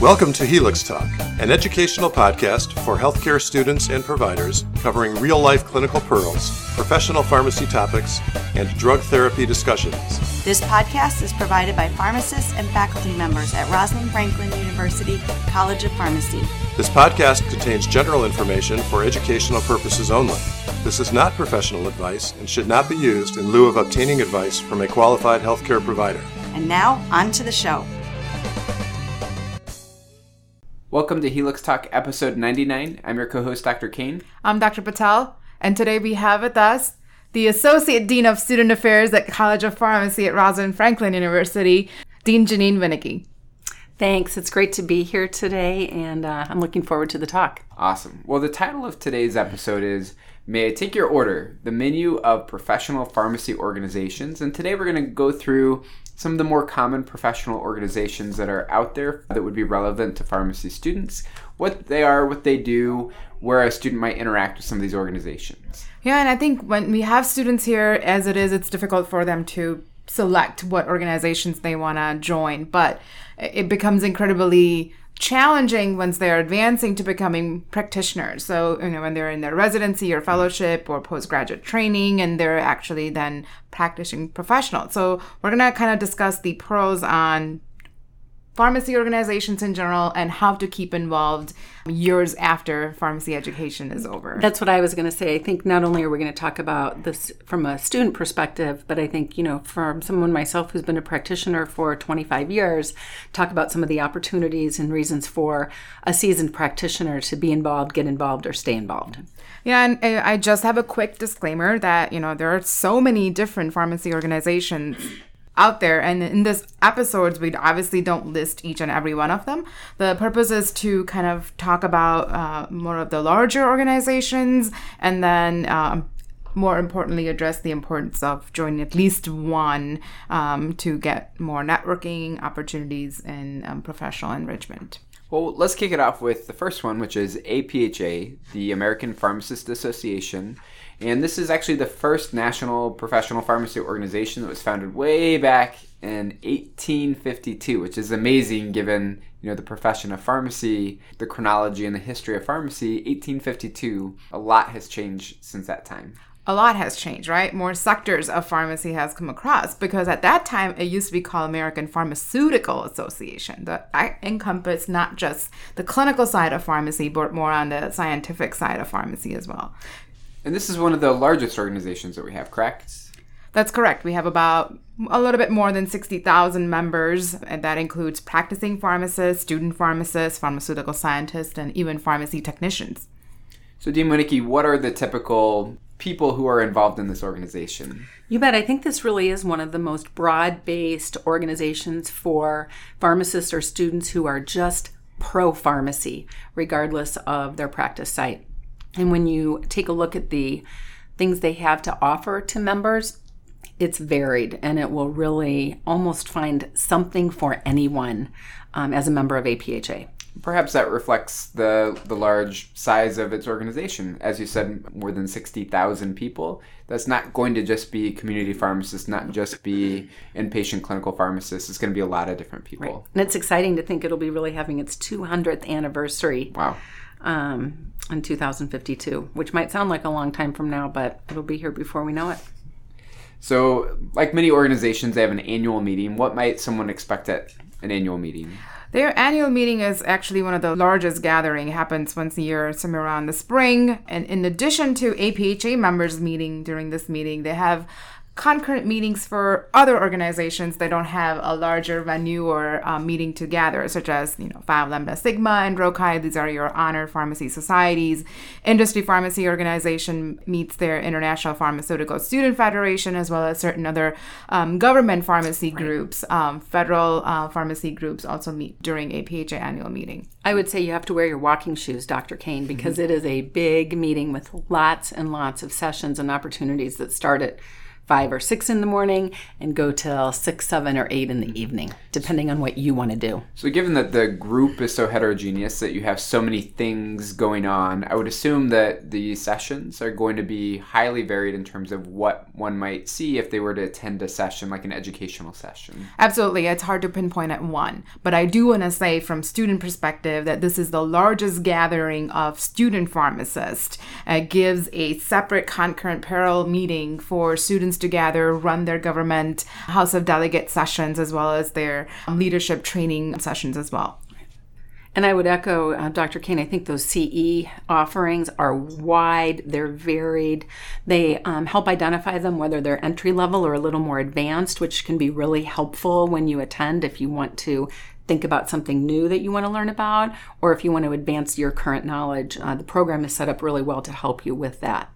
Welcome to Helix Talk, an educational podcast for healthcare students and providers covering real life clinical pearls, professional pharmacy topics, and drug therapy discussions. This podcast is provided by pharmacists and faculty members at Rosalind Franklin University College of Pharmacy. This podcast contains general information for educational purposes only. This is not professional advice and should not be used in lieu of obtaining advice from a qualified healthcare provider. And now, on to the show. Welcome to Helix Talk episode 99. I'm your co host, Dr. Kane. I'm Dr. Patel, and today we have with us the Associate Dean of Student Affairs at College of Pharmacy at Rosalind Franklin University, Dean Janeen Winnike. Thanks. It's great to be here today, and uh, I'm looking forward to the talk. Awesome. Well, the title of today's episode is May I Take Your Order? The Menu of Professional Pharmacy Organizations. And today we're going to go through some of the more common professional organizations that are out there that would be relevant to pharmacy students, what they are, what they do, where a student might interact with some of these organizations. Yeah, and I think when we have students here, as it is, it's difficult for them to select what organizations they want to join, but it becomes incredibly challenging once they're advancing to becoming practitioners. So, you know, when they're in their residency or fellowship or postgraduate training and they're actually then practicing professionals. So, we're going to kind of discuss the pros on pharmacy organizations in general and how to keep involved years after pharmacy education is over. That's what I was going to say. I think not only are we going to talk about this from a student perspective, but I think, you know, from someone myself who's been a practitioner for 25 years, talk about some of the opportunities and reasons for a seasoned practitioner to be involved, get involved, or stay involved. Yeah, and I just have a quick disclaimer that, you know, there are so many different pharmacy organizations out there. And in this episodes, we obviously don't list each and every one of them. The purpose is to kind of talk about uh, more of the larger organizations and then. Um, more importantly, address the importance of joining at least one um, to get more networking opportunities and um, professional enrichment. Well, let's kick it off with the first one, which is APHA, the American Pharmacist Association. And this is actually the first national professional pharmacy organization that was founded way back in 1852, which is amazing given you know the profession of pharmacy, the chronology and the history of pharmacy. 1852, a lot has changed since that time a lot has changed, right? More sectors of pharmacy has come across because at that time it used to be called American Pharmaceutical Association that encompassed not just the clinical side of pharmacy, but more on the scientific side of pharmacy as well. And this is one of the largest organizations that we have, correct? That's correct. We have about a little bit more than 60,000 members, and that includes practicing pharmacists, student pharmacists, pharmaceutical scientists, and even pharmacy technicians. So, Dean Winnike, what are the typical people who are involved in this organization? You bet. I think this really is one of the most broad based organizations for pharmacists or students who are just pro pharmacy, regardless of their practice site. And when you take a look at the things they have to offer to members, it's varied and it will really almost find something for anyone um, as a member of APHA. Perhaps that reflects the the large size of its organization. As you said, more than sixty thousand people. That's not going to just be community pharmacists, not just be inpatient clinical pharmacists. It's going to be a lot of different people. Right. And it's exciting to think it'll be really having its 200th anniversary. Wow. Um, in 2052, which might sound like a long time from now, but it'll be here before we know it. So, like many organizations, they have an annual meeting. What might someone expect at an annual meeting? Their annual meeting is actually one of the largest gathering. It happens once a year, somewhere around the spring. And in addition to APHA members meeting during this meeting, they have concurrent meetings for other organizations that don't have a larger venue or um, meeting together, such as you know Phi Lambda Sigma and Rho Chi. These are your honor pharmacy societies. Industry Pharmacy Organization meets their International Pharmaceutical Student Federation, as well as certain other um, government pharmacy right. groups. Um, federal uh, pharmacy groups also meet during APHA annual meeting. I would say you have to wear your walking shoes, Dr. Kane, because mm-hmm. it is a big meeting with lots and lots of sessions and opportunities that start at 5 or 6 in the morning and go till 6, 7, or 8 in the evening, depending on what you want to do. So, given that the group is so heterogeneous that you have so many things going on, I would assume that the sessions are going to be highly varied in terms of what one might see if they were to attend a session like an educational session. Absolutely. It's hard to pinpoint at one. But I do want to say, from student perspective, that this is the largest gathering of student pharmacists. It gives a separate concurrent parallel meeting for students to gather, run their government House of Delegate sessions, as well as their leadership training sessions as well. And I would echo uh, Dr. Kane. I think those CE offerings are wide, they're varied. They um, help identify them whether they're entry level or a little more advanced, which can be really helpful when you attend if you want to think about something new that you want to learn about or if you want to advance your current knowledge. Uh, the program is set up really well to help you with that.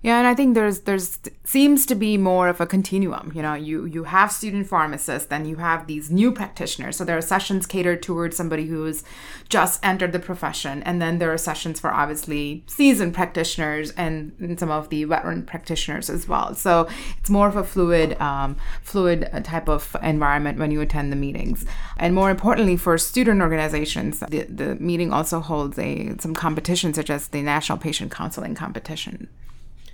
Yeah, and I think there's there's seems to be more of a continuum. You know, you you have student pharmacists, then you have these new practitioners. So there are sessions catered towards somebody who's just entered the profession, and then there are sessions for obviously seasoned practitioners and, and some of the veteran practitioners as well. So it's more of a fluid um, fluid type of environment when you attend the meetings. And more importantly, for student organizations, the, the meeting also holds a some competitions such as the National Patient Counseling Competition.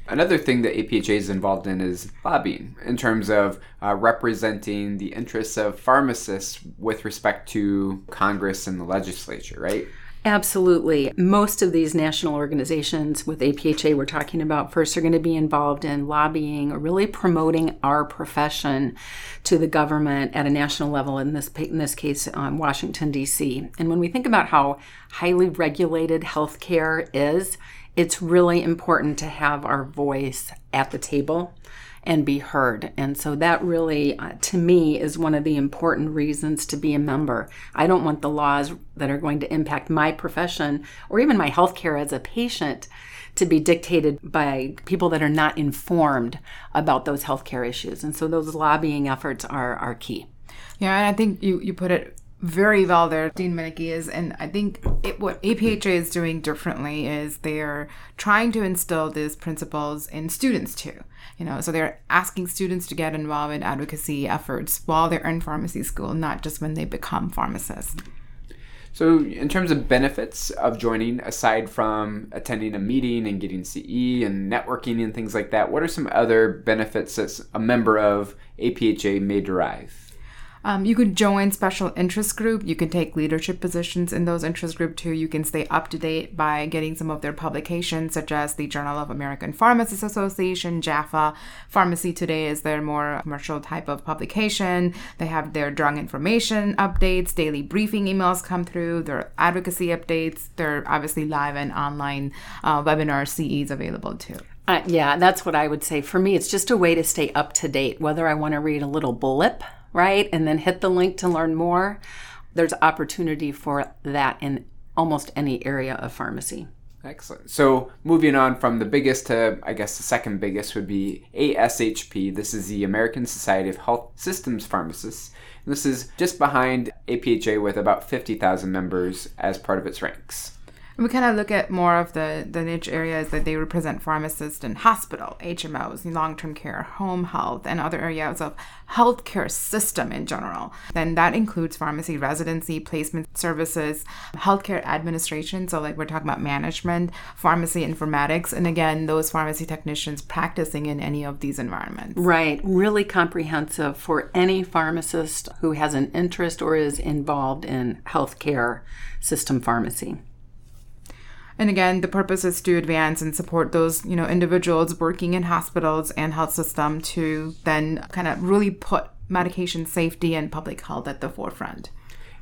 Another thing that APHA is involved in is lobbying in terms of uh, representing the interests of pharmacists with respect to Congress and the legislature, right? Absolutely. Most of these national organizations with APHA we're talking about first are going to be involved in lobbying or really promoting our profession to the government at a national level, in this, in this case, um, Washington, D.C. And when we think about how highly regulated healthcare is, it's really important to have our voice at the table and be heard. And so that really, uh, to me, is one of the important reasons to be a member. I don't want the laws that are going to impact my profession or even my healthcare as a patient to be dictated by people that are not informed about those healthcare issues. And so those lobbying efforts are, are key. Yeah, and I think you, you put it very well there, Dean Winnike is, and I think it, what APHA is doing differently is they're trying to instill these principles in students too. You know, so they're asking students to get involved in advocacy efforts while they're in pharmacy school, not just when they become pharmacists. So, in terms of benefits of joining, aside from attending a meeting and getting CE and networking and things like that, what are some other benefits that a member of APHA may derive? Um, you could join special interest group. You can take leadership positions in those interest group too. You can stay up to date by getting some of their publications, such as the Journal of American Pharmacists Association, JAPHA. Pharmacy Today is their more commercial type of publication. They have their drug information updates, daily briefing emails come through, their advocacy updates. They're obviously live and online uh, webinar CEs available too. Uh, yeah, that's what I would say. For me, it's just a way to stay up to date, whether I want to read a little blip right? And then hit the link to learn more. There's opportunity for that in almost any area of pharmacy. Excellent. So moving on from the biggest to, I guess, the second biggest would be ASHP. This is the American Society of Health Systems Pharmacists. And this is just behind APHA with about 50,000 members as part of its ranks. And we kind of look at more of the, the niche areas that they represent pharmacists in hospital, HMOs, long term care, home health, and other areas of healthcare system in general. Then that includes pharmacy residency, placement services, healthcare administration. So, like we're talking about management, pharmacy informatics, and again, those pharmacy technicians practicing in any of these environments. Right. Really comprehensive for any pharmacist who has an interest or is involved in healthcare system pharmacy. And again, the purpose is to advance and support those, you know, individuals working in hospitals and health system to then kind of really put medication safety and public health at the forefront.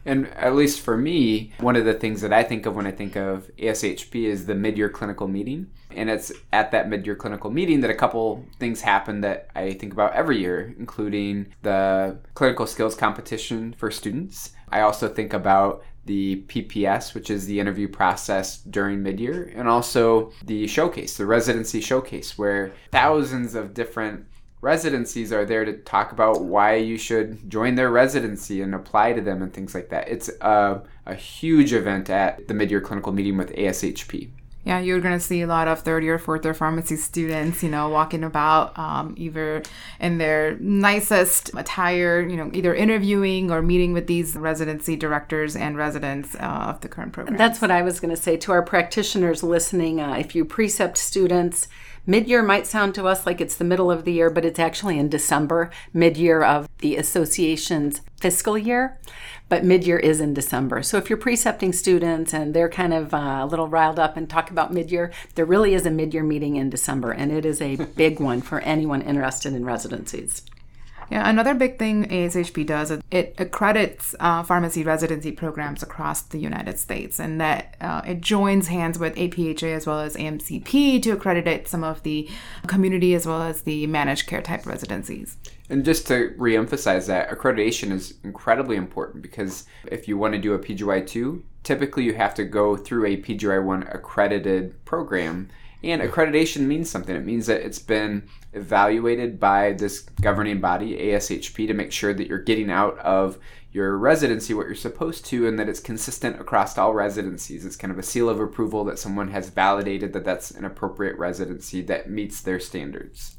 And at least for me, one of the things that I think of when I think of ASHP is the mid year clinical meeting. And it's at that mid year clinical meeting that a couple things happen that I think about every year, including the clinical skills competition for students. I also think about the PPS, which is the interview process during midyear, and also the showcase, the residency showcase, where thousands of different residencies are there to talk about why you should join their residency and apply to them and things like that. It's a, a huge event at the midyear clinical meeting with ASHP. Yeah, you're going to see a lot of third year, fourth year pharmacy students, you know, walking about um, either in their nicest attire, you know, either interviewing or meeting with these residency directors and residents uh, of the current program. That's what I was going to say to our practitioners listening. Uh, if you precept students, Mid year might sound to us like it's the middle of the year, but it's actually in December, mid year of the association's fiscal year. But mid year is in December. So if you're precepting students and they're kind of uh, a little riled up and talk about mid year, there really is a mid year meeting in December, and it is a big one for anyone interested in residencies. Yeah, another big thing ASHP does is it accredits uh, pharmacy residency programs across the United States, and that uh, it joins hands with APHA as well as AMCP to accredit some of the community as well as the managed care type residencies. And just to reemphasize that, accreditation is incredibly important because if you want to do a PGY2, typically you have to go through a PGY1 accredited program. And accreditation means something. It means that it's been evaluated by this governing body, ASHP, to make sure that you're getting out of your residency what you're supposed to and that it's consistent across all residencies. It's kind of a seal of approval that someone has validated that that's an appropriate residency that meets their standards.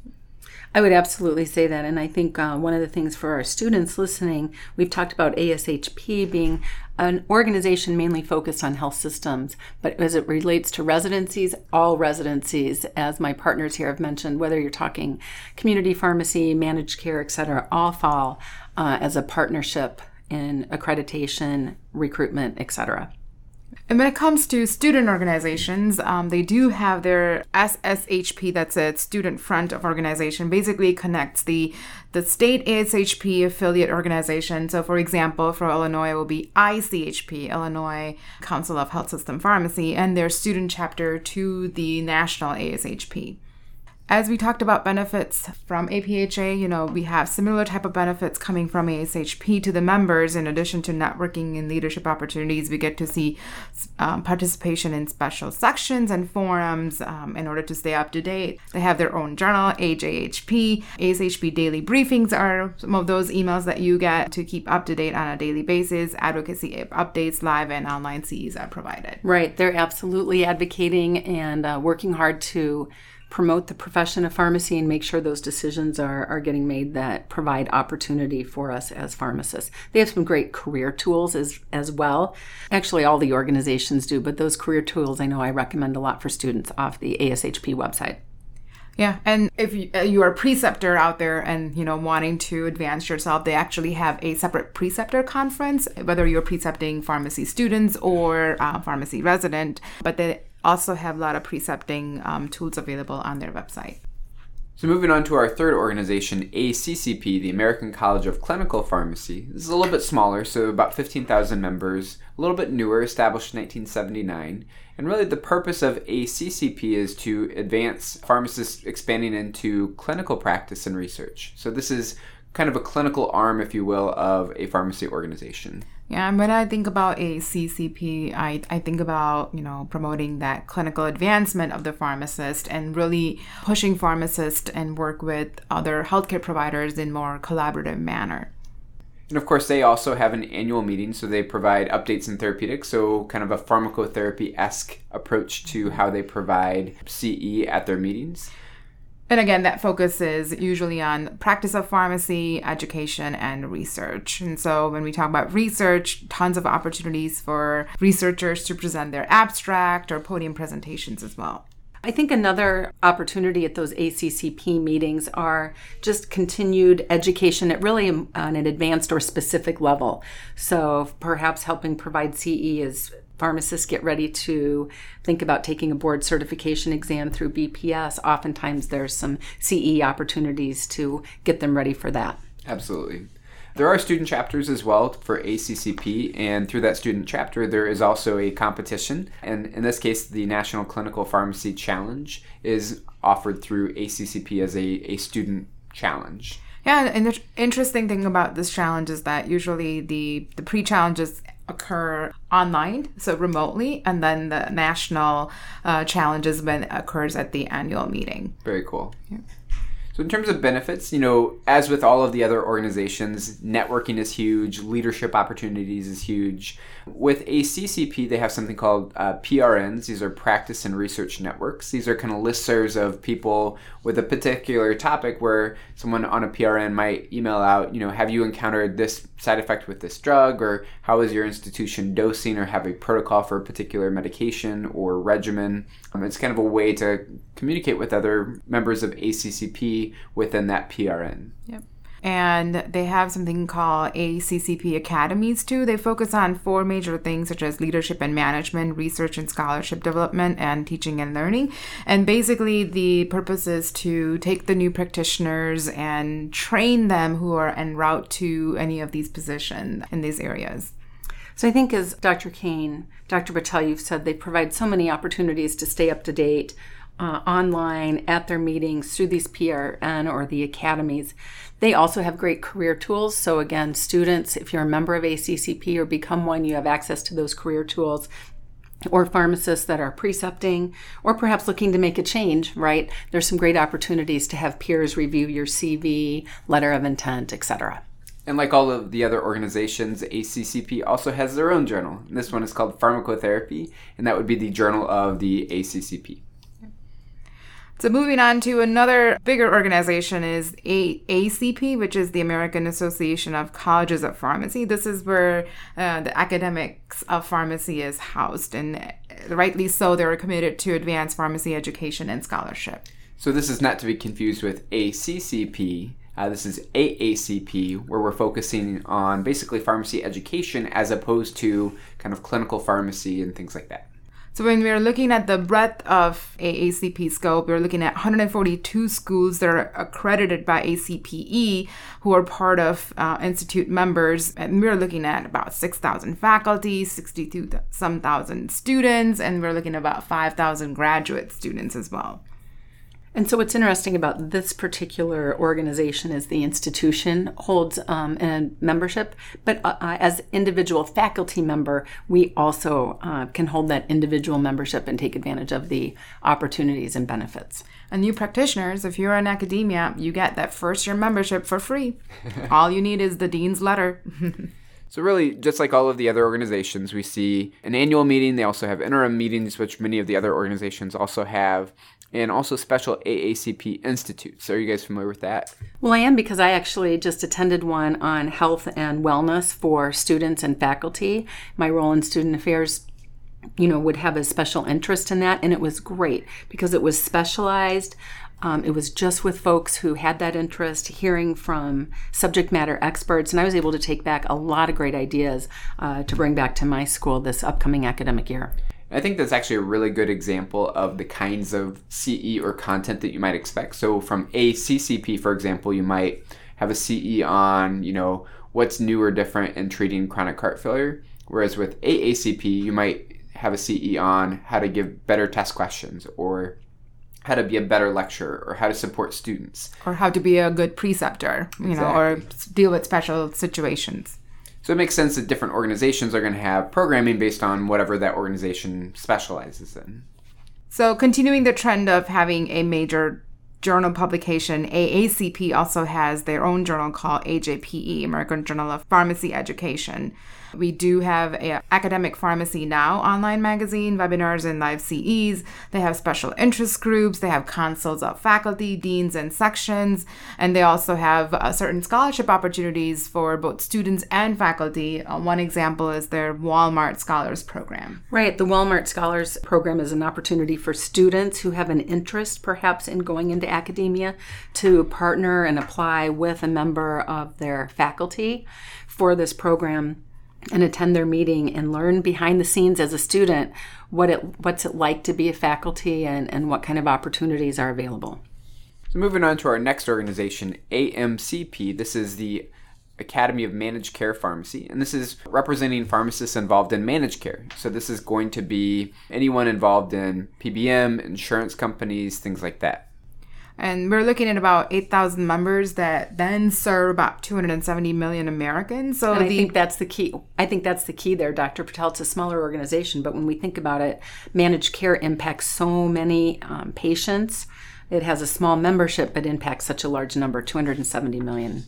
I would absolutely say that. And I think uh, one of the things for our students listening, we've talked about ASHP being an organization mainly focused on health systems. But as it relates to residencies, all residencies, as my partners here have mentioned, whether you're talking community pharmacy, managed care, et cetera, all fall uh, as a partnership in accreditation, recruitment, et cetera. And when it comes to student organizations, um, they do have their SSHP, that's a student front of organization, basically connects the the state ASHP affiliate organization. So, for example, for Illinois, it will be ICHP, Illinois Council of Health System Pharmacy, and their student chapter to the national ASHP as we talked about benefits from APHA, you know, we have similar type of benefits coming from ASHP to the members. In addition to networking and leadership opportunities, we get to see um, participation in special sections and forums um, in order to stay up to date. They have their own journal, AJHP. ASHP daily briefings are some of those emails that you get to keep up to date on a daily basis. Advocacy updates, live and online CEs are provided. Right. They're absolutely advocating and uh, working hard to promote the profession of pharmacy and make sure those decisions are, are getting made that provide opportunity for us as pharmacists. They have some great career tools as, as well. Actually, all the organizations do, but those career tools I know I recommend a lot for students off the ASHP website. Yeah, and if you, uh, you, are a preceptor out there and you know wanting to advance yourself, they actually have a separate preceptor conference. Whether you're precepting pharmacy students or uh, pharmacy resident, but they also have a lot of precepting um, tools available on their website. So, moving on to our third organization, ACCP, the American College of Clinical Pharmacy. This is a little bit smaller, so about 15,000 members, a little bit newer, established in 1979. And really, the purpose of ACCP is to advance pharmacists expanding into clinical practice and research. So, this is kind of a clinical arm, if you will, of a pharmacy organization. Yeah, and when I think about a CCP, I, I think about, you know, promoting that clinical advancement of the pharmacist and really pushing pharmacists and work with other healthcare providers in more collaborative manner. And of course, they also have an annual meeting, so they provide updates in therapeutics, so kind of a pharmacotherapy esque approach to how they provide CE at their meetings. And again, that focuses usually on practice of pharmacy, education, and research. And so when we talk about research, tons of opportunities for researchers to present their abstract or podium presentations as well. I think another opportunity at those ACCP meetings are just continued education at really um, on an advanced or specific level. So perhaps helping provide CE is pharmacists get ready to think about taking a board certification exam through BPS, oftentimes there's some CE opportunities to get them ready for that. Absolutely. There are student chapters as well for ACCP, and through that student chapter, there is also a competition. And in this case, the National Clinical Pharmacy Challenge is offered through ACCP as a, a student challenge. Yeah, and the interesting thing about this challenge is that usually the the pre challenges occur online, so remotely, and then the national uh, challenges when occurs at the annual meeting. Very cool. Yeah. So, in terms of benefits, you know, as with all of the other organizations, networking is huge, leadership opportunities is huge. With ACCP, they have something called uh, PRNs. These are practice and research networks. These are kind of listservs of people with a particular topic where someone on a PRN might email out, you know, have you encountered this side effect with this drug, or how is your institution dosing, or have a protocol for a particular medication or regimen. Um, it's kind of a way to communicate with other members of ACCP within that PRN. Yep. And they have something called ACCP Academies too. They focus on four major things such as leadership and management, research and scholarship development, and teaching and learning. And basically, the purpose is to take the new practitioners and train them who are en route to any of these positions in these areas. So I think, as Dr. Kane, Dr. Patel, you've said they provide so many opportunities to stay up to date uh, online at their meetings through these PRN or the academies. They also have great career tools. So, again, students, if you're a member of ACCP or become one, you have access to those career tools. Or pharmacists that are precepting, or perhaps looking to make a change, right? There's some great opportunities to have peers review your CV, letter of intent, etc. And like all of the other organizations, ACCP also has their own journal. This one is called Pharmacotherapy, and that would be the journal of the ACCP. So moving on to another bigger organization is A- ACP, which is the American Association of Colleges of Pharmacy. This is where uh, the academics of pharmacy is housed, and rightly so, they're committed to advance pharmacy education and scholarship. So this is not to be confused with ACCP. Uh, this is AACP, where we're focusing on basically pharmacy education as opposed to kind of clinical pharmacy and things like that. So when we're looking at the breadth of AACP scope, we're looking at 142 schools that are accredited by ACPE who are part of uh, institute members, and we're looking at about 6,000 faculty, 62 some thousand students, and we're looking at about 5,000 graduate students as well. And so, what's interesting about this particular organization is the institution holds um, a membership, but uh, uh, as individual faculty member, we also uh, can hold that individual membership and take advantage of the opportunities and benefits. And new practitioners, if you're in academia, you get that first year membership for free. All you need is the dean's letter. So, really, just like all of the other organizations, we see an annual meeting. They also have interim meetings, which many of the other organizations also have, and also special AACP institutes. Are you guys familiar with that? Well, I am because I actually just attended one on health and wellness for students and faculty. My role in student affairs you know would have a special interest in that and it was great because it was specialized um, it was just with folks who had that interest, hearing from subject matter experts, and I was able to take back a lot of great ideas uh, to bring back to my school this upcoming academic year. I think that's actually a really good example of the kinds of CE or content that you might expect. So from ACCP, for example, you might have a CE on, you know, what's new or different in treating chronic heart failure. Whereas with AACP, you might have a CE on how to give better test questions or how to be a better lecturer or how to support students or how to be a good preceptor you exactly. know or deal with special situations so it makes sense that different organizations are going to have programming based on whatever that organization specializes in. So continuing the trend of having a major journal publication aacp also has their own journal called ajpe american journal of pharmacy education we do have a academic pharmacy now online magazine, webinars and live CEs. They have special interest groups. They have consults of faculty, deans, and sections, and they also have uh, certain scholarship opportunities for both students and faculty. Uh, one example is their Walmart Scholars Program. Right, the Walmart Scholars Program is an opportunity for students who have an interest, perhaps, in going into academia to partner and apply with a member of their faculty for this program and attend their meeting and learn behind the scenes as a student what it what's it like to be a faculty and, and what kind of opportunities are available. So moving on to our next organization, AMCP. This is the Academy of Managed Care Pharmacy, and this is representing pharmacists involved in managed care. So this is going to be anyone involved in PBM, insurance companies, things like that and we're looking at about 8,000 members that then serve about 270 million Americans. So the, I think that's the key. I think that's the key there, Dr. Patel. It's a smaller organization, but when we think about it, managed care impacts so many um, patients. it has a small membership but impacts such a large number 270 million.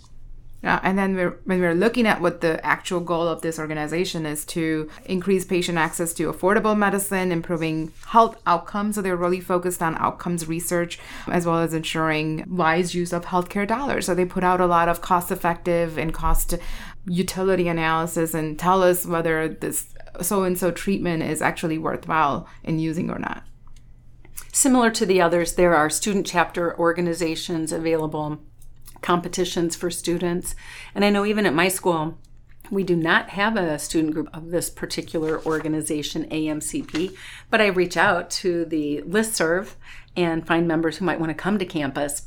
Uh, and then we're, when we're looking at what the actual goal of this organization is to increase patient access to affordable medicine, improving health outcomes. So they're really focused on outcomes research as well as ensuring wise use of healthcare dollars. So they put out a lot of cost effective and cost utility analysis and tell us whether this so and so treatment is actually worthwhile in using or not. Similar to the others, there are student chapter organizations available competitions for students. And I know even at my school, we do not have a student group of this particular organization, AMCP, but I reach out to the list serve and find members who might want to come to campus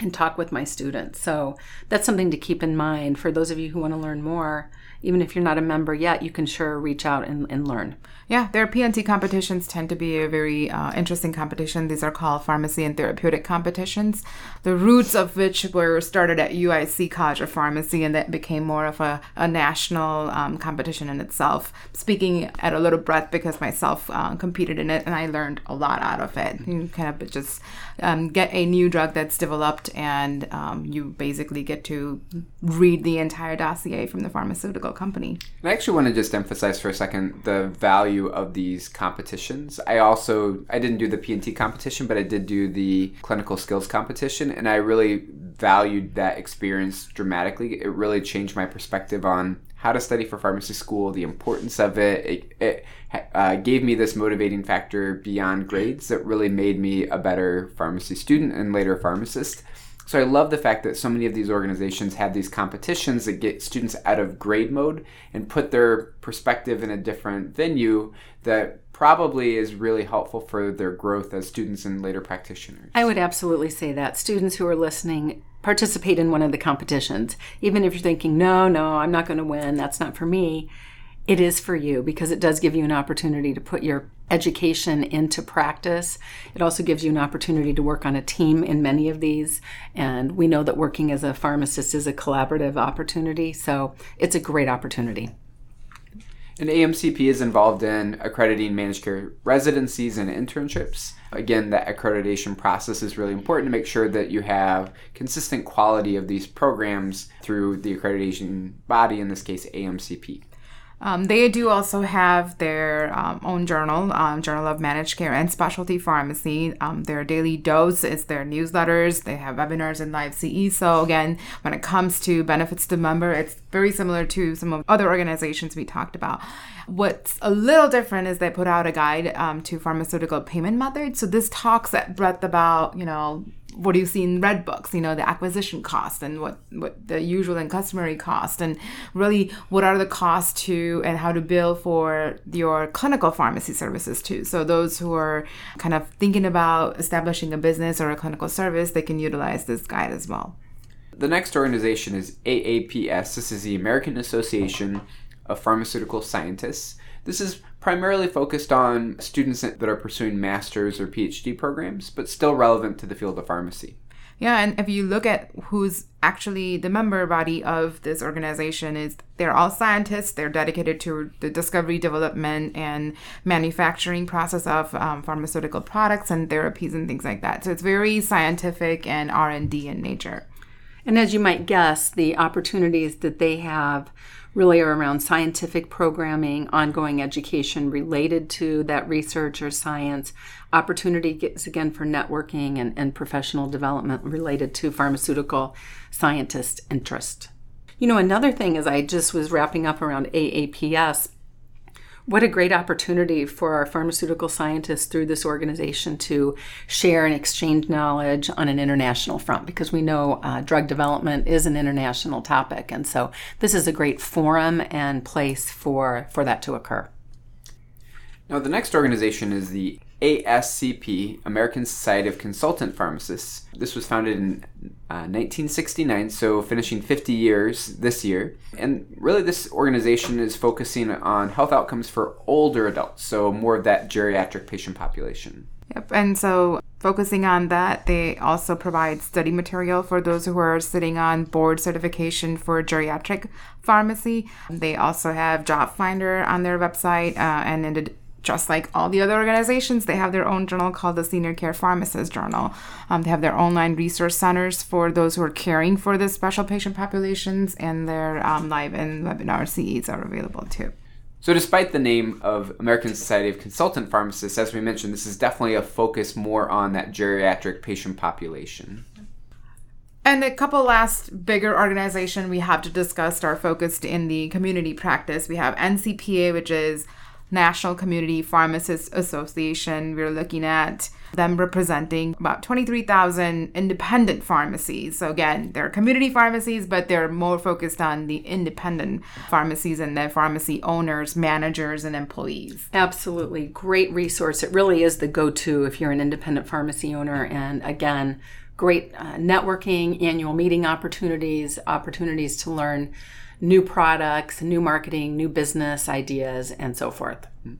and talk with my students. So that's something to keep in mind for those of you who want to learn more. Even if you're not a member yet, you can sure reach out and, and learn. Yeah, their PNT competitions tend to be a very uh, interesting competition. These are called pharmacy and therapeutic competitions, the roots of which were started at UIC College of Pharmacy and that became more of a, a national um, competition in itself. Speaking at a little breadth because myself uh, competed in it and I learned a lot out of it. You kind of just um, get a new drug that's developed and um, you basically get to read the entire dossier from the pharmaceutical company. I actually want to just emphasize for a second the value value of these competitions. I also I didn't do the PNT competition, but I did do the clinical skills competition, and I really valued that experience dramatically. It really changed my perspective on how to study for pharmacy school, the importance of it. It, it uh, gave me this motivating factor beyond grades that really made me a better pharmacy student and later pharmacist. So I love the fact that so many of these organizations have these competitions that get students out of grade mode and put their perspective in a different venue that probably is really helpful for their growth as students and later practitioners. I would absolutely say that. Students who are listening participate in one of the competitions. Even if you're thinking no no I'm not going to win. That's not for me. It is for you because it does give you an opportunity to put your education into practice. It also gives you an opportunity to work on a team in many of these. And we know that working as a pharmacist is a collaborative opportunity. So it's a great opportunity. And AMCP is involved in accrediting managed care residencies and internships. Again, that accreditation process is really important to make sure that you have consistent quality of these programs through the accreditation body, in this case, AMCP. Um, they do also have their um, own journal, um, Journal of Managed Care and Specialty Pharmacy. Um, their daily dose is their newsletters. They have webinars and live CE. So again, when it comes to benefits to member, it's very similar to some of other organizations we talked about. What's a little different is they put out a guide um, to pharmaceutical payment methods. So this talks at breadth about you know what do you see in red books you know the acquisition cost and what what the usual and customary cost and really what are the costs to and how to bill for your clinical pharmacy services too so those who are kind of thinking about establishing a business or a clinical service they can utilize this guide as well the next organization is AAPS. This is the American Association of Pharmaceutical Scientists. This is primarily focused on students that are pursuing master's or PhD programs, but still relevant to the field of pharmacy. Yeah, and if you look at who's actually the member body of this organization is they're all scientists. They're dedicated to the discovery, development, and manufacturing process of um, pharmaceutical products and therapies and things like that. So it's very scientific and R and D in nature. And as you might guess, the opportunities that they have really are around scientific programming, ongoing education related to that research or science, opportunities again for networking and, and professional development related to pharmaceutical scientist interest. You know, another thing is I just was wrapping up around AAPS what a great opportunity for our pharmaceutical scientists through this organization to share and exchange knowledge on an international front because we know uh, drug development is an international topic. And so this is a great forum and place for, for that to occur. Now, the next organization is the ASCP, American Society of Consultant Pharmacists. This was founded in uh, 1969, so finishing 50 years this year. And really, this organization is focusing on health outcomes for older adults, so more of that geriatric patient population. Yep, and so focusing on that, they also provide study material for those who are sitting on board certification for geriatric pharmacy. They also have Job Finder on their website, uh, and in just like all the other organizations, they have their own journal called the Senior Care Pharmacist Journal. Um, they have their online resource centers for those who are caring for the special patient populations, and their um, live and webinar CEs are available too. So, despite the name of American Society of Consultant Pharmacists, as we mentioned, this is definitely a focus more on that geriatric patient population. And a couple last bigger organization we have to discuss are focused in the community practice. We have NCPA, which is National Community Pharmacists Association. We're looking at them representing about 23,000 independent pharmacies. So, again, they're community pharmacies, but they're more focused on the independent pharmacies and their pharmacy owners, managers, and employees. Absolutely. Great resource. It really is the go to if you're an independent pharmacy owner. And again, great uh, networking, annual meeting opportunities, opportunities to learn new products, new marketing, new business ideas, and so forth. And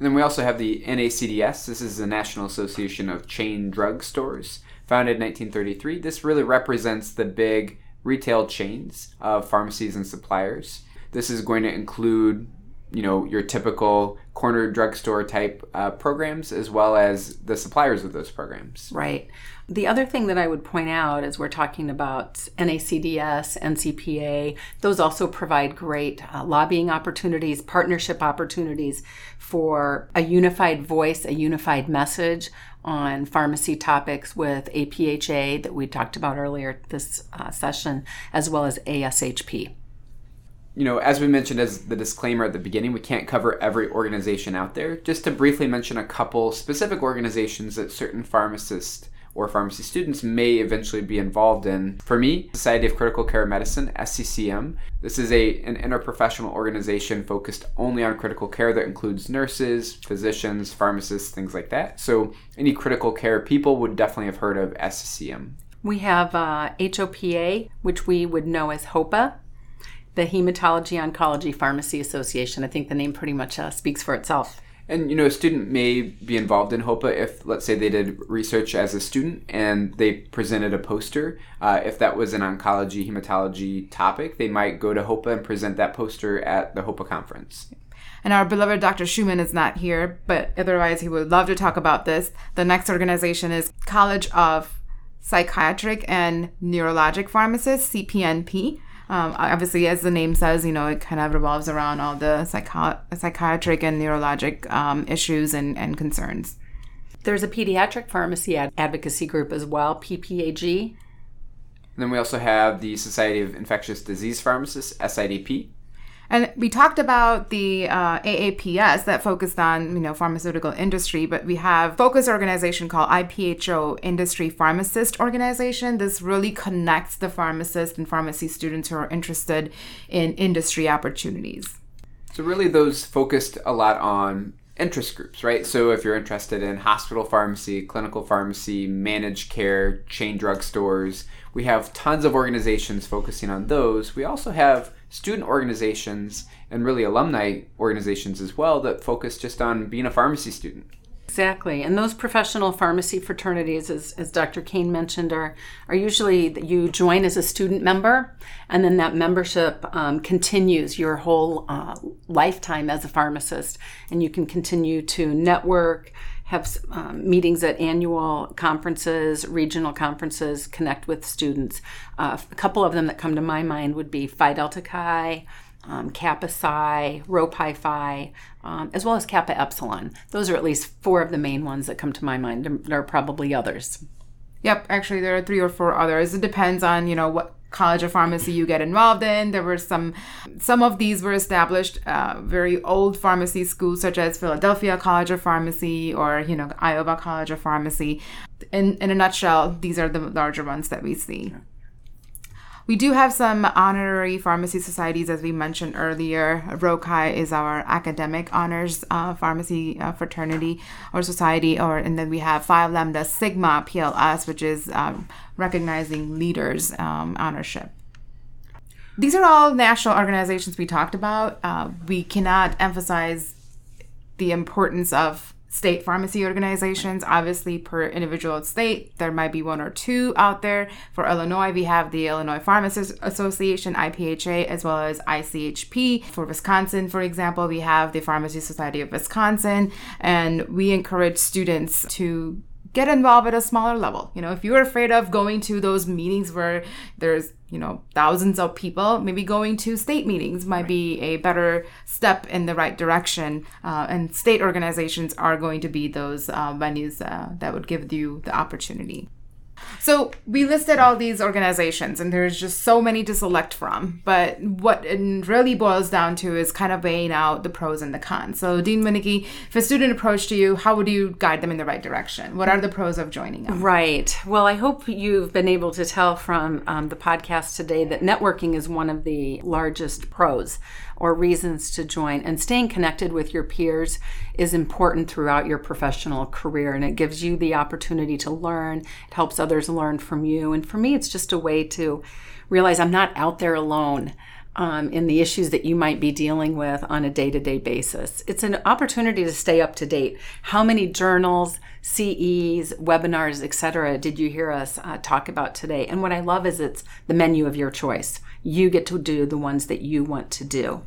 then we also have the NACDS. This is the National Association of Chain Drug Stores, founded in 1933. This really represents the big retail chains of pharmacies and suppliers. This is going to include, you know, your typical corner drugstore type uh, programs as well as the suppliers of those programs. Right. The other thing that I would point out is we're talking about NACDS, NCPA, those also provide great uh, lobbying opportunities, partnership opportunities for a unified voice, a unified message on pharmacy topics with APHA that we talked about earlier this uh, session, as well as ASHP you know, as we mentioned as the disclaimer at the beginning, we can't cover every organization out there. Just to briefly mention a couple specific organizations that certain pharmacists or pharmacy students may eventually be involved in. For me, Society of Critical Care Medicine, SCCM. This is a an interprofessional organization focused only on critical care that includes nurses, physicians, pharmacists, things like that. So any critical care people would definitely have heard of SCCM. We have uh, HOPA, which we would know as HOPA, the Hematology Oncology Pharmacy Association. I think the name pretty much uh, speaks for itself. And you know, a student may be involved in HOPA if, let's say, they did research as a student and they presented a poster. Uh, if that was an oncology hematology topic, they might go to HOPA and present that poster at the HOPA conference. And our beloved Dr. Schumann is not here, but otherwise he would love to talk about this. The next organization is College of Psychiatric and Neurologic Pharmacists, CPNP. Um, obviously, as the name says, you know, it kind of revolves around all the psycho- psychiatric and neurologic um, issues and, and concerns. There's a pediatric pharmacy ad- advocacy group as well, PPAG. And then we also have the Society of Infectious Disease Pharmacists, SIDP. And we talked about the uh, AAPS that focused on you know pharmaceutical industry, but we have focus organization called IPHO Industry Pharmacist Organization. This really connects the pharmacists and pharmacy students who are interested in industry opportunities. So really, those focused a lot on interest groups, right? So if you're interested in hospital pharmacy, clinical pharmacy, managed care, chain drugstores, we have tons of organizations focusing on those. We also have student organizations and really alumni organizations as well that focus just on being a pharmacy student. Exactly. And those professional pharmacy fraternities, as, as Dr. Kane mentioned, are, are usually you join as a student member, and then that membership um, continues your whole uh, lifetime as a pharmacist. And you can continue to network, have um, meetings at annual conferences, regional conferences, connect with students. Uh, a couple of them that come to my mind would be Phi Delta Chi, um, Kappa Psi, Rho Pi Phi, um, as well as Kappa Epsilon. Those are at least four of the main ones that come to my mind. There, there are probably others. Yep, actually there are three or four others. It depends on you know what college of pharmacy you get involved in. There were some, some of these were established uh, very old pharmacy schools such as Philadelphia College of Pharmacy or you know Iowa College of Pharmacy. In in a nutshell, these are the larger ones that we see. We do have some honorary pharmacy societies, as we mentioned earlier. Rho Chi is our academic honors uh, pharmacy uh, fraternity or society, or and then we have Phi Lambda Sigma PLS, which is um, recognizing leaders um, honorship. These are all national organizations we talked about. Uh, we cannot emphasize the importance of state pharmacy organizations. Obviously, per individual state, there might be one or two out there. For Illinois, we have the Illinois Pharmacists Association, IPHA, as well as ICHP. For Wisconsin, for example, we have the Pharmacy Society of Wisconsin, and we encourage students to get involved at a smaller level. You know, if you're afraid of going to those meetings where there's, you know, thousands of people, maybe going to state meetings might be a better step in the right direction. Uh, and state organizations are going to be those uh, venues uh, that would give you the opportunity. So we listed all these organizations, and there's just so many to select from. But what it really boils down to is kind of weighing out the pros and the cons. So, Dean Winnike, if a student approached you, how would you guide them in the right direction? What are the pros of joining them? Right. Well, I hope you've been able to tell from um, the podcast today that networking is one of the largest pros or reasons to join. And staying connected with your peers is important throughout your professional career and it gives you the opportunity to learn. It helps others learn from you. And for me, it's just a way to realize I'm not out there alone. Um, in the issues that you might be dealing with on a day to day basis. It's an opportunity to stay up to date. How many journals, CEs, webinars, etc., did you hear us uh, talk about today? And what I love is it's the menu of your choice. You get to do the ones that you want to do.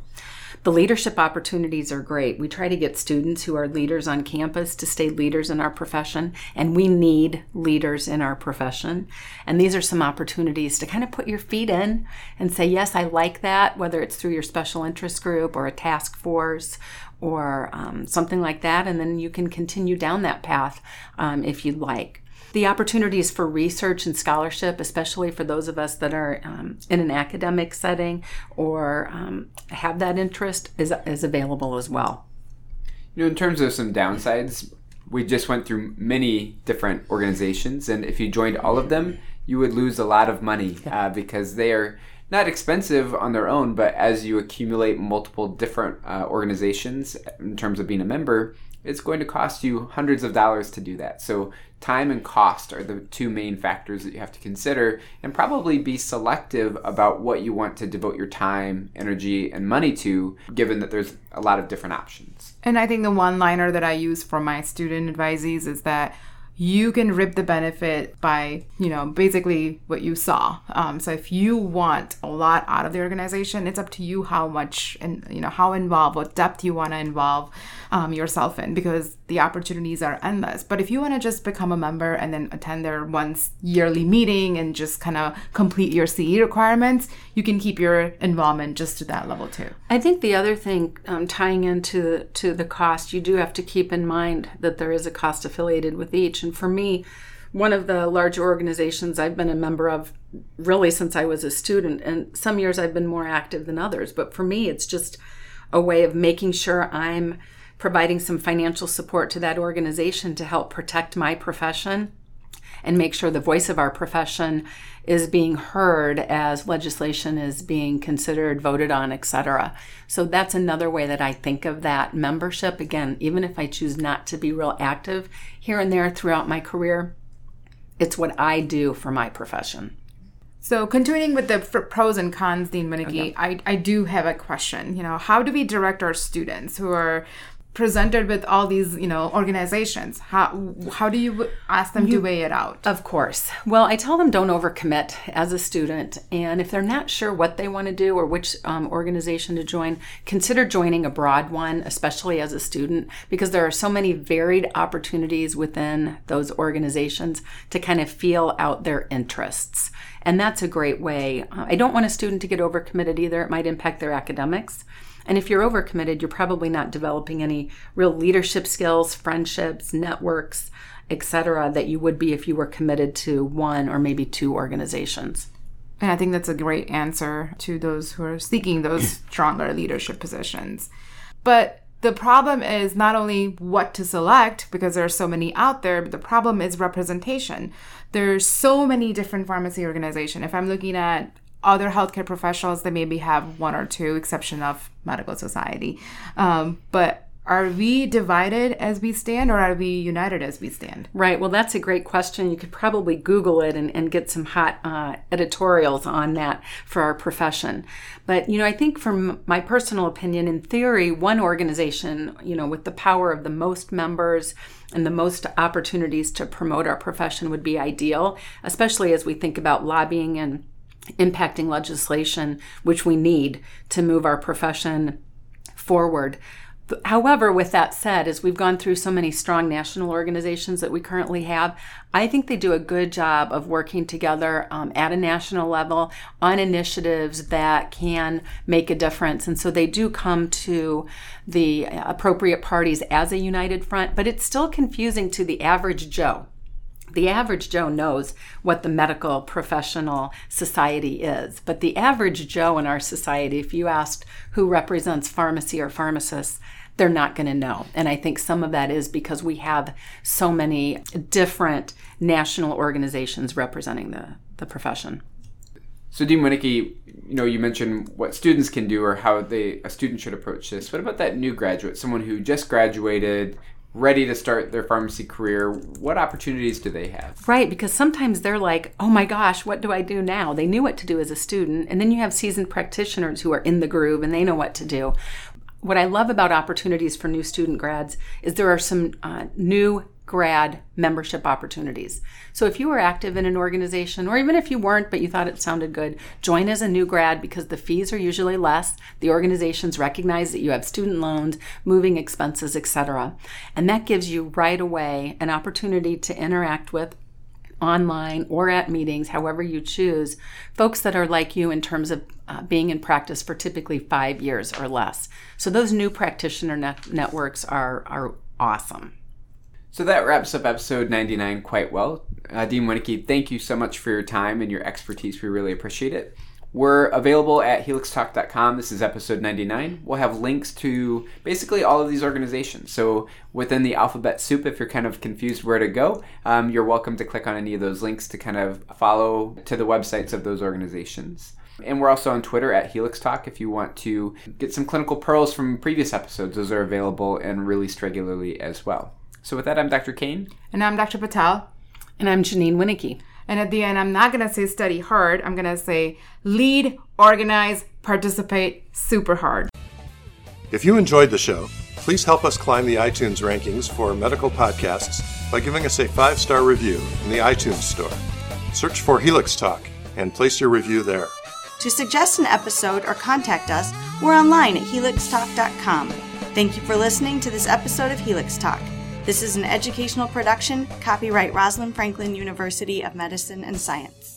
The leadership opportunities are great. We try to get students who are leaders on campus to stay leaders in our profession, and we need leaders in our profession. And these are some opportunities to kind of put your feet in and say, Yes, I like that, whether it's through your special interest group or a task force or um, something like that. And then you can continue down that path um, if you'd like. The opportunities for research and scholarship, especially for those of us that are um, in an academic setting or um, have that interest, is, is available as well. You know, in terms of some downsides, we just went through many different organizations, and if you joined all of them, you would lose a lot of money uh, because they are not expensive on their own, but as you accumulate multiple different uh, organizations in terms of being a member, it's going to cost you hundreds of dollars to do that. So, time and cost are the two main factors that you have to consider, and probably be selective about what you want to devote your time, energy, and money to, given that there's a lot of different options. And I think the one liner that I use for my student advisees is that you can rip the benefit by you know basically what you saw. Um, so if you want a lot out of the organization it's up to you how much and you know how involved what depth you want to involve um, yourself in because the opportunities are endless. But if you want to just become a member and then attend their once yearly meeting and just kind of complete your ce requirements you can keep your involvement just to that level too. I think the other thing um, tying into to the cost you do have to keep in mind that there is a cost affiliated with each and for me, one of the large organizations I've been a member of really since I was a student, and some years I've been more active than others. But for me, it's just a way of making sure I'm providing some financial support to that organization to help protect my profession and make sure the voice of our profession is being heard as legislation is being considered, voted on, etc. So that's another way that I think of that membership. Again, even if I choose not to be real active here and there throughout my career, it's what I do for my profession. So, continuing with the pros and cons, Dean Winnike, okay. I, I do have a question. You know, how do we direct our students who are presented with all these you know organizations. How how do you ask them you, to weigh it out? Of course. Well i tell them don't overcommit as a student and if they're not sure what they want to do or which um, organization to join consider joining a broad one especially as a student because there are so many varied opportunities within those organizations to kind of feel out their interests. And that's a great way uh, i don't want a student to get overcommitted either. It might impact their academics and if you're overcommitted, you're probably not developing any real leadership skills, friendships, networks, etc., that you would be if you were committed to one or maybe two organizations. And I think that's a great answer to those who are seeking those stronger leadership positions. But the problem is not only what to select because there are so many out there, but the problem is representation. There's so many different pharmacy organizations. If I'm looking at other healthcare professionals they maybe have one or two exception of medical society um, but are we divided as we stand or are we united as we stand? Right. Well, that's a great question. You could probably Google it and, and get some hot uh, editorials on that for our profession. But, you know, I think from my personal opinion, in theory, one organization, you know, with the power of the most members and the most opportunities to promote our profession would be ideal, especially as we think about lobbying and impacting legislation, which we need to move our profession forward. However, with that said, as we've gone through so many strong national organizations that we currently have, I think they do a good job of working together um, at a national level on initiatives that can make a difference. And so they do come to the appropriate parties as a united front, but it's still confusing to the average Joe the average Joe knows what the medical professional society is, but the average Joe in our society, if you asked who represents pharmacy or pharmacists, they're not going to know. And I think some of that is because we have so many different national organizations representing the, the profession. So, Dean Winnike, you know, you mentioned what students can do or how they a student should approach this. What about that new graduate, someone who just graduated, ready to start their pharmacy career? What opportunities do they have? Right, because sometimes they're like, "Oh my gosh, what do I do now?" They knew what to do as a student, and then you have seasoned practitioners who are in the groove and they know what to do what I love about opportunities for new student grads is there are some uh, new grad membership opportunities. So if you were active in an organization, or even if you weren't, but you thought it sounded good, join as a new grad because the fees are usually less. The organizations recognize that you have student loans, moving expenses, etc. And that gives you right away an opportunity to interact with online or at meetings, however you choose, folks that are like you in terms of uh, being in practice for typically five years or less. So those new practitioner net- networks are, are awesome. So that wraps up episode 99 quite well. Uh, Dean Winnike, thank you so much for your time and your expertise. We really appreciate it. We're available at helixtalk.com. This is episode 99. We'll have links to basically all of these organizations. So within the alphabet soup, if you're kind of confused where to go, um, you're welcome to click on any of those links to kind of follow to the websites of those organizations. And we're also on Twitter at Helix Talk if you want to get some clinical pearls from previous episodes. Those are available and released regularly as well. So with that, I'm Dr. Kane. And I'm Dr. Patel. And I'm Janeen Winnike. And at the end, I'm not going to say study hard. I'm going to say lead, organize, participate super hard. If you enjoyed the show, please help us climb the iTunes rankings for medical podcasts by giving us a five star review in the iTunes store. Search for Helix Talk and place your review there. To suggest an episode or contact us, we're online at helixtalk.com. Thank you for listening to this episode of Helix Talk. This is an educational production, copyright Rosalind Franklin University of Medicine and Science.